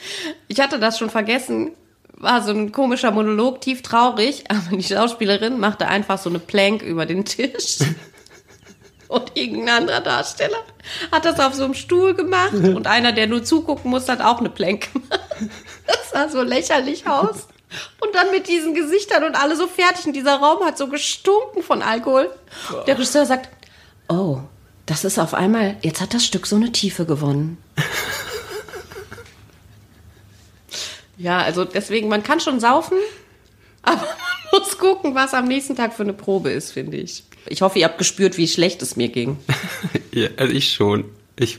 ich hatte das schon vergessen, war so ein komischer Monolog, tief traurig, aber die Schauspielerin machte einfach so eine Plank über den Tisch. Und irgendein anderer Darsteller hat das auf so einem Stuhl gemacht und einer, der nur zugucken muss, hat auch eine Plank gemacht. Das sah so lächerlich aus. Und dann mit diesen Gesichtern und alle so fertig und dieser Raum hat so gestunken von Alkohol. Der Regisseur sagt, oh, das ist auf einmal, jetzt hat das Stück so eine Tiefe gewonnen. Ja, also deswegen, man kann schon saufen, aber man muss gucken, was am nächsten Tag für eine Probe ist, finde ich. Ich hoffe, ihr habt gespürt, wie schlecht es mir ging. Ja, also ich schon. Ich,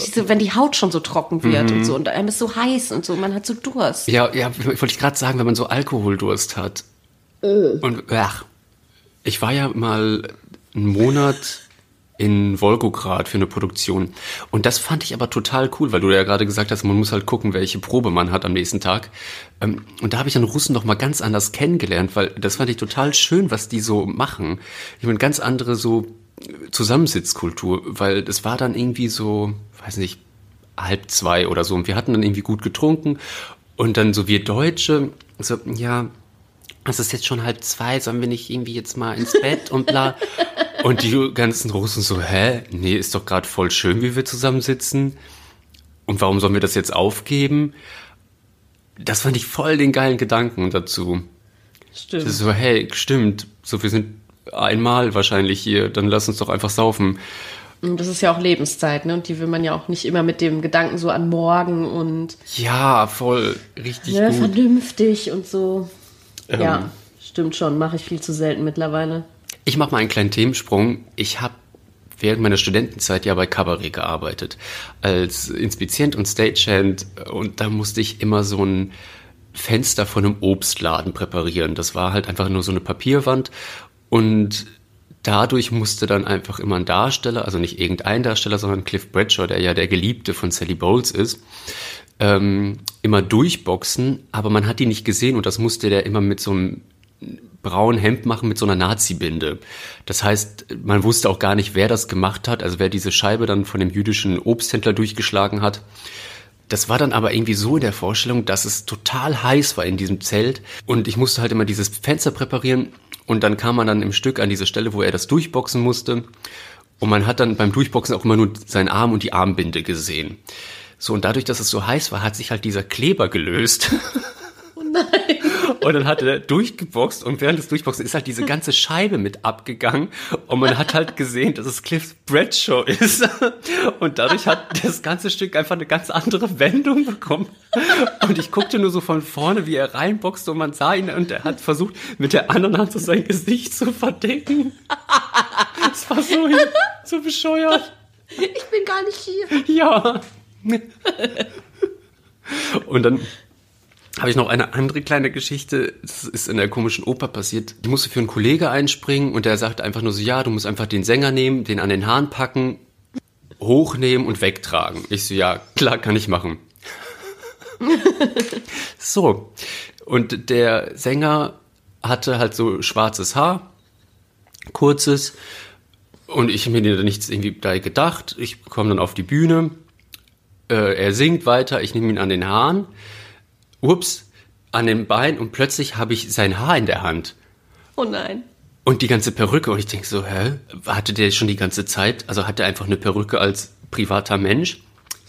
Diese, wenn die Haut schon so trocken wird und so und einem ist so heiß und so, man hat so Durst. ja, ja, wollte ich gerade sagen, wenn man so Alkoholdurst hat. Und ach, ich war ja mal einen Monat in Wolgograd für eine Produktion. Und das fand ich aber total cool, weil du ja gerade gesagt hast, man muss halt gucken, welche Probe man hat am nächsten Tag. Ähm, Und da habe ich dann Russen noch mal ganz anders kennengelernt, weil das fand ich total schön, was die so machen. Ich meine, ganz andere so Zusammensitzkultur, weil das war dann irgendwie so, weiß nicht, halb zwei oder so. Und wir hatten dann irgendwie gut getrunken. Und dann so wir Deutsche, so, ja, es ist jetzt schon halb zwei, sollen wir nicht irgendwie jetzt mal ins Bett und bla. Und die ganzen Russen so, hä? Nee, ist doch gerade voll schön, wie wir zusammensitzen. Und warum sollen wir das jetzt aufgeben? Das fand ich voll den geilen Gedanken dazu. Stimmt. Das ist so, hey, stimmt, so wir sind einmal wahrscheinlich hier, dann lass uns doch einfach saufen. Und das ist ja auch Lebenszeit, ne? Und die will man ja auch nicht immer mit dem Gedanken so an morgen und Ja, voll, richtig ne, gut. vernünftig und so. Ähm. Ja, stimmt schon, mache ich viel zu selten mittlerweile. Ich mache mal einen kleinen Themensprung. Ich habe während meiner Studentenzeit ja bei Cabaret gearbeitet, als Inspizient und Stagehand. Und da musste ich immer so ein Fenster von einem Obstladen präparieren. Das war halt einfach nur so eine Papierwand. Und dadurch musste dann einfach immer ein Darsteller, also nicht irgendein Darsteller, sondern Cliff Bradshaw, der ja der Geliebte von Sally Bowles ist, ähm, immer durchboxen, aber man hat die nicht gesehen und das musste der immer mit so einem braunen Hemd machen mit so einer Nazi-Binde. Das heißt, man wusste auch gar nicht, wer das gemacht hat, also wer diese Scheibe dann von dem jüdischen Obsthändler durchgeschlagen hat. Das war dann aber irgendwie so in der Vorstellung, dass es total heiß war in diesem Zelt und ich musste halt immer dieses Fenster präparieren und dann kam man dann im Stück an diese Stelle, wo er das durchboxen musste und man hat dann beim Durchboxen auch immer nur seinen Arm und die Armbinde gesehen. So, und dadurch, dass es so heiß war, hat sich halt dieser Kleber gelöst. Oh nein. Und dann hat er durchgeboxt und während des Durchboxen ist halt diese ganze Scheibe mit abgegangen und man hat halt gesehen, dass es Cliff Bradshaw ist. Und dadurch hat das ganze Stück einfach eine ganz andere Wendung bekommen. Und ich guckte nur so von vorne, wie er reinboxte und man sah ihn und er hat versucht, mit der anderen Hand so sein Gesicht zu verdecken. Das war so, so bescheuert. Ich bin gar nicht hier. Ja. Und dann habe ich noch eine andere kleine Geschichte. Das ist in der komischen Oper passiert. Die musste für einen Kollege einspringen und der sagte einfach nur so, ja, du musst einfach den Sänger nehmen, den an den Haaren packen, hochnehmen und wegtragen. Ich so, ja, klar, kann ich machen. so. Und der Sänger hatte halt so schwarzes Haar, kurzes, und ich habe mir da nichts irgendwie da gedacht. Ich komme dann auf die Bühne, äh, er singt weiter, ich nehme ihn an den Haaren, ups, an den Beinen und plötzlich habe ich sein Haar in der Hand Oh nein. und die ganze Perücke und ich denke so, hä, hatte der schon die ganze Zeit, also hat er einfach eine Perücke als privater Mensch?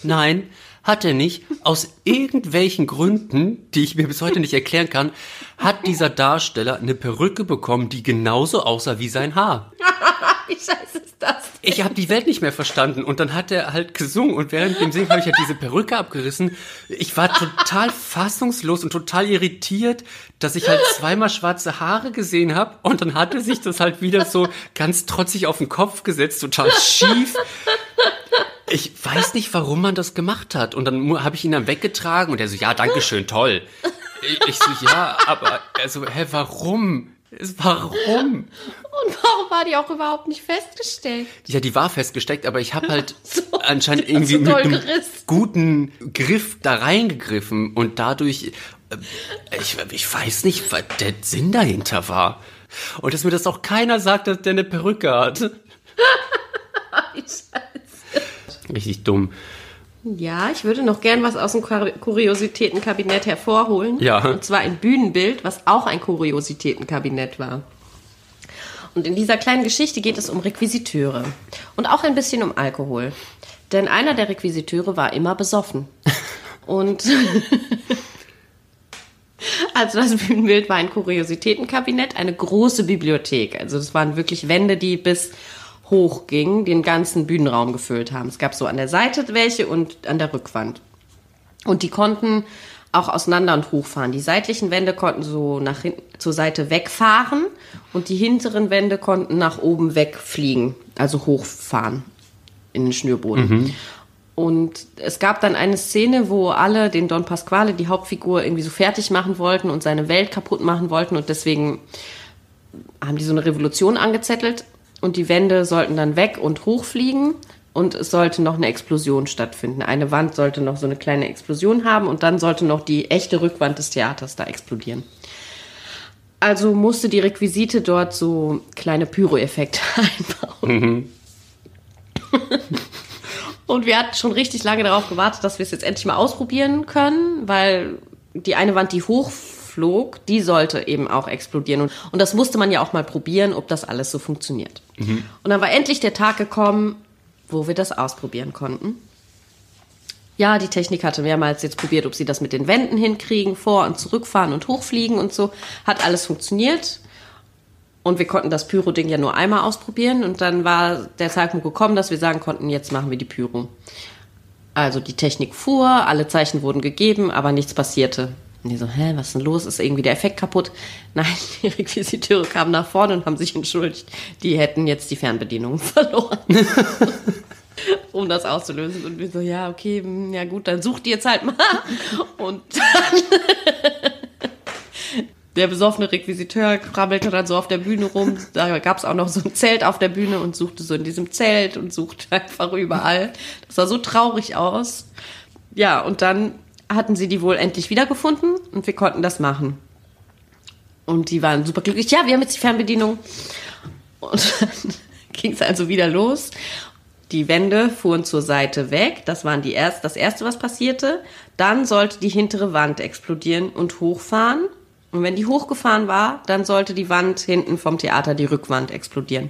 Nein, hat er nicht. Aus irgendwelchen Gründen, die ich mir bis heute nicht erklären kann, hat dieser Darsteller eine Perücke bekommen, die genauso aussah wie sein Haar. Wie scheiße ist das? Ich habe die Welt nicht mehr verstanden und dann hat er halt gesungen und während dem Singen habe ich halt diese Perücke abgerissen. Ich war total fassungslos und total irritiert, dass ich halt zweimal schwarze Haare gesehen habe und dann hatte sich das halt wieder so ganz trotzig auf den Kopf gesetzt, total schief. Ich weiß nicht, warum man das gemacht hat. Und dann habe ich ihn dann weggetragen und er so, ja, danke schön, toll. Ich, ich so, ja, aber, also, hä, warum? Warum? Und warum war die auch überhaupt nicht festgestellt? Ja, die war festgesteckt, aber ich habe halt So, anscheinend irgendwie du mit einem gerissen. guten Griff da reingegriffen und dadurch, äh, ich, ich weiß nicht, was der Sinn dahinter war. Und dass mir das auch keiner sagt, dass der eine Perücke hat. Richtig dumm. Ja, ich würde noch gern was aus dem Kur- Kuriositätenkabinett hervorholen. Ja. Und zwar ein Bühnenbild, was auch ein Kuriositätenkabinett war. Und in dieser kleinen Geschichte geht es um Requisiteure. Und auch ein bisschen um Alkohol. Denn einer der Requisiteure war immer besoffen. Und also das Bühnenbild war ein Kuriositätenkabinett, eine große Bibliothek. Also das waren wirklich Wände, die bis hoch gingen, den ganzen Bühnenraum gefüllt haben. Es gab so an der Seite welche und an der Rückwand. Und die konnten auch auseinander und hochfahren. Die seitlichen Wände konnten so nach hinten zur Seite wegfahren und die hinteren Wände konnten nach oben wegfliegen, also hochfahren in den Schnürboden. Und es gab dann eine Szene, wo alle den Don Pasquale, die Hauptfigur, irgendwie so fertig machen wollten und seine Welt kaputt machen wollten. Und deswegen haben die so eine Revolution angezettelt. Und die Wände sollten dann weg und hochfliegen. Und es sollte noch eine Explosion stattfinden. Eine Wand sollte noch so eine kleine Explosion haben. Und dann sollte noch die echte Rückwand des Theaters da explodieren. Also musste die Requisite dort so kleine Pyro-Effekte einbauen. Und wir hatten schon richtig lange darauf gewartet, dass wir es jetzt endlich mal ausprobieren können, weil die eine Wand, die hochflog, die sollte eben auch explodieren. Und, und das musste man ja auch mal probieren, ob das alles so funktioniert. Und dann war endlich der Tag gekommen, wo wir das ausprobieren konnten. Ja, die Technik hatte mehrmals jetzt probiert, ob sie das mit den Wänden hinkriegen, vor- und zurückfahren und hochfliegen und so. Hat alles funktioniert. Und wir konnten das Pyro-Ding ja nur einmal ausprobieren. Und dann war der Zeitpunkt gekommen, dass wir sagen konnten, jetzt machen wir die Pyro. Also die Technik fuhr, alle Zeichen wurden gegeben, aber nichts passierte. Und die so, hä, was ist denn los? Ist irgendwie der Effekt kaputt? Nein, die Requisiteure kamen nach vorne und haben sich entschuldigt. Die hätten jetzt die Fernbedienung verloren. um das auszulösen. Und wir so, ja, okay, hm, ja gut, dann sucht ihr jetzt halt mal. Und dann der besoffene Requisiteur krabbelte dann so auf der Bühne rum. Da gab es auch noch so ein Zelt auf der Bühne und suchte so in diesem Zelt und suchte einfach überall. Das sah so traurig aus. Ja, und dann hatten sie die wohl endlich wiedergefunden und wir konnten das machen. Und die waren super glücklich. Ja, wir haben jetzt die Fernbedienung. Und dann ging es also wieder los. Die Wände fuhren zur Seite weg. Das die erst, das erste, was passierte. Dann sollte die hintere Wand explodieren und hochfahren. Und wenn die hochgefahren war, dann sollte die Wand hinten vom Theater, die Rückwand, explodieren.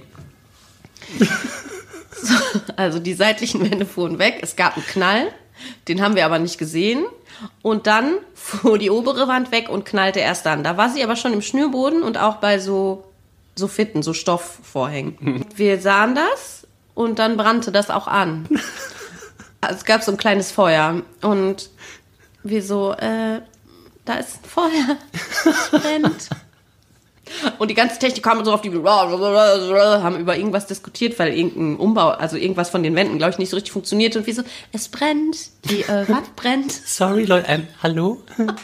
so, also die seitlichen Wände fuhren weg. Es gab einen Knall. Den haben wir aber nicht gesehen. Und dann fuhr die obere Wand weg und knallte erst dann. Da war sie aber schon im Schnürboden und auch bei so, so Fitten, so Stoffvorhängen. Wir sahen das und dann brannte das auch an. Also es gab so ein kleines Feuer und wir so, äh, da ist ein Feuer, es brennt. Und die ganze Technik kam so auf die haben über irgendwas diskutiert, weil irgendein Umbau, also irgendwas von den Wänden, glaube ich, nicht so richtig funktioniert. Und wir so, es brennt, die äh, Wand brennt. Sorry, Leute, ähm, hallo? Und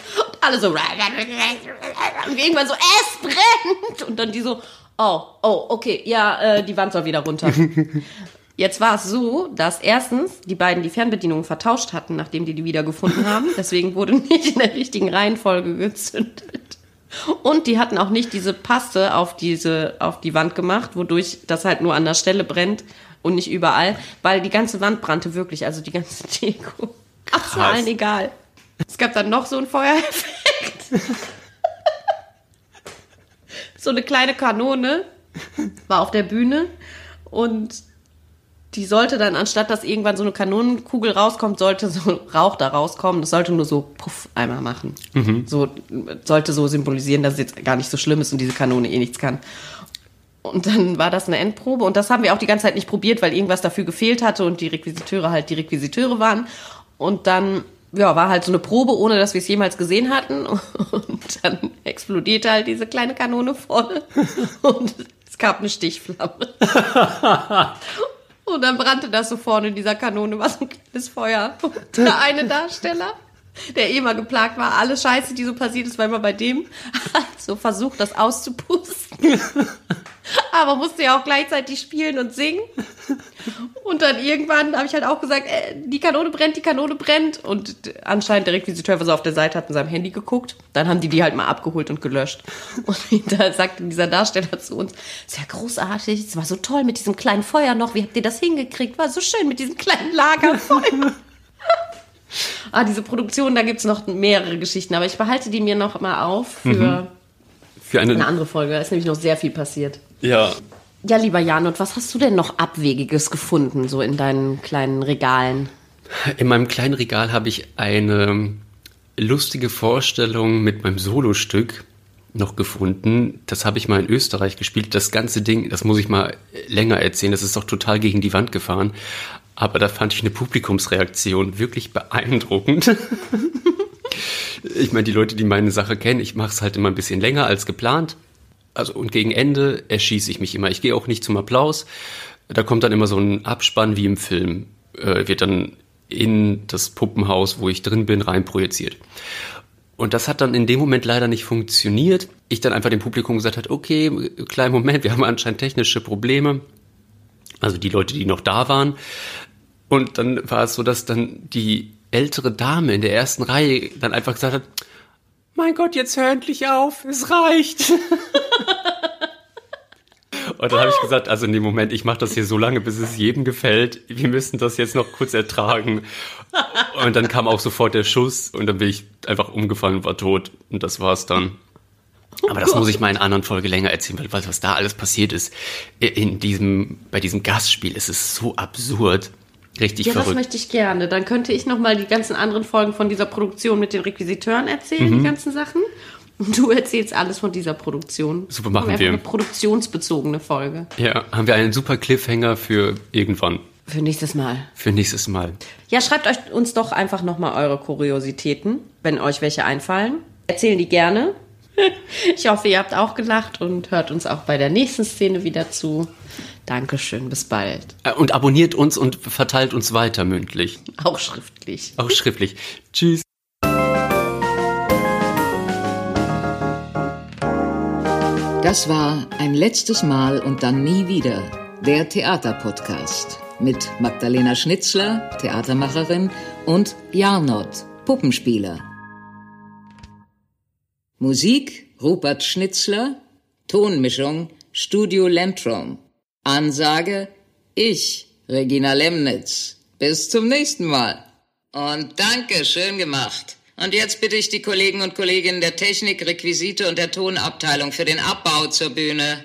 alle so, und irgendwann so, es brennt. Und dann die so, oh, oh, okay, ja, äh, die Wand soll wieder runter. Jetzt war es so, dass erstens die beiden die Fernbedienungen vertauscht hatten, nachdem die die wiedergefunden haben. Deswegen wurde nicht in der richtigen Reihenfolge gezündet. Und die hatten auch nicht diese Paste auf diese, auf die Wand gemacht, wodurch das halt nur an der Stelle brennt und nicht überall, weil die ganze Wand brannte wirklich, also die ganze Deko. Krass. allen egal. Es gab dann noch so einen Feuereffekt. so eine kleine Kanone war auf der Bühne und die sollte dann, anstatt dass irgendwann so eine Kanonenkugel rauskommt, sollte so Rauch da rauskommen. Das sollte nur so Puff einmal machen. So sollte so symbolisieren, dass es jetzt gar nicht so schlimm ist und diese Kanone eh nichts kann. Und dann war das eine Endprobe und das haben wir auch die ganze Zeit nicht probiert, weil irgendwas dafür gefehlt hatte und die Requisiteure halt die Requisiteure waren. Und dann ja, war halt so eine Probe, ohne dass wir es jemals gesehen hatten. Und dann explodierte halt diese kleine Kanone vorne und es gab eine Stichflamme. Und dann brannte das so vorne in dieser Kanone, war so ein kleines Feuer. Der eine Darsteller, der eh mal geplagt war, alle Scheiße, die so passiert ist, war immer bei dem, so versucht, das auszupusten. Aber musste ja auch gleichzeitig spielen und singen. Und dann irgendwann habe ich halt auch gesagt, äh, die Kanone brennt, die Kanone brennt. Und anscheinend der Requisiteur war so auf der Seite, hat in seinem Handy geguckt. Dann haben die die halt mal abgeholt und gelöscht. Und da sagte dieser Darsteller zu uns, ist ja großartig, es war so toll mit diesem kleinen Feuer noch. Wie habt ihr das hingekriegt? War so schön mit diesem kleinen Lagerfeuer. Ah, diese Produktion, da gibt's noch mehrere Geschichten. Aber ich behalte die mir noch mal auf für, Für eine, eine andere Folge. Da ist nämlich noch sehr viel passiert. ja, Ja, lieber Jan, und was hast du denn noch Abwegiges gefunden, so in deinen kleinen Regalen? In meinem kleinen Regal habe ich eine lustige Vorstellung mit meinem Solostück noch gefunden. Das habe ich mal in Österreich gespielt. Das ganze Ding, das muss ich mal länger erzählen, das ist doch total gegen die Wand gefahren. Aber da fand ich eine Publikumsreaktion wirklich beeindruckend. ich meine, die Leute, die meine Sache kennen, ich mache es halt immer ein bisschen länger als geplant. Also und gegen Ende erschieße ich mich immer. Ich gehe auch nicht zum Applaus. Da kommt dann immer so ein Abspann wie im Film. Äh, wird dann in das Puppenhaus, wo ich drin bin, rein projiziert. Und das hat dann in dem Moment leider nicht funktioniert. Ich dann einfach dem Publikum gesagt hat, okay, kleinen Moment, wir haben anscheinend technische Probleme. Also die Leute, die noch da waren. Und dann war es so, dass dann die ältere Dame in der ersten Reihe dann einfach gesagt hat, mein Gott, jetzt hör endlich auf, es reicht. Und dann habe ich gesagt, also in dem Moment, ich mache das hier so lange, bis es jedem gefällt. Wir müssen das jetzt noch kurz ertragen. Und dann kam auch sofort der Schuss und dann bin ich einfach umgefallen und war tot. Und das war's dann. Aber das muss ich mal in einer anderen Folge länger erzählen, weil was, was da alles passiert ist in diesem, bei diesem Gastspiel, ist es so absurd. Richtig Ja, das verrückt. möchte ich gerne. Dann könnte ich noch mal die ganzen anderen Folgen von dieser Produktion mit den Requisiteuren erzählen, Mhm. die ganzen Sachen. Und du erzählst alles von dieser Produktion. Super, machen Einfach wir. Eine produktionsbezogene Folge. Ja, haben wir einen super Cliffhanger für irgendwann, Für nächstes Mal. für nächstes Mal. Ja, schreibt euch uns doch einfach noch mal eure Kuriositäten, wenn euch welche einfallen. Erzählen die gerne. Ich hoffe, ihr habt auch gelacht und hört uns auch bei der nächsten Szene wieder zu. Dankeschön, bis bald. Äh, Und abonniert uns und verteilt uns weiter mündlich. Auch schriftlich. Auch schriftlich. Tschüss. Das war ein letztes Mal und dann nie wieder der Theaterpodcast mit Magdalena Schnitzler, Theatermacherin, und Jarnot, Puppenspieler. Musik Rupert Schnitzler, Tonmischung Studio Lentrum. Ansage ich, Regina Lemnitz. Bis zum nächsten Mal. Und danke, schön gemacht. Und jetzt bitte ich die Kollegen und Kolleginnen der Technik, Requisite und der Tonabteilung für den Abbau zur Bühne.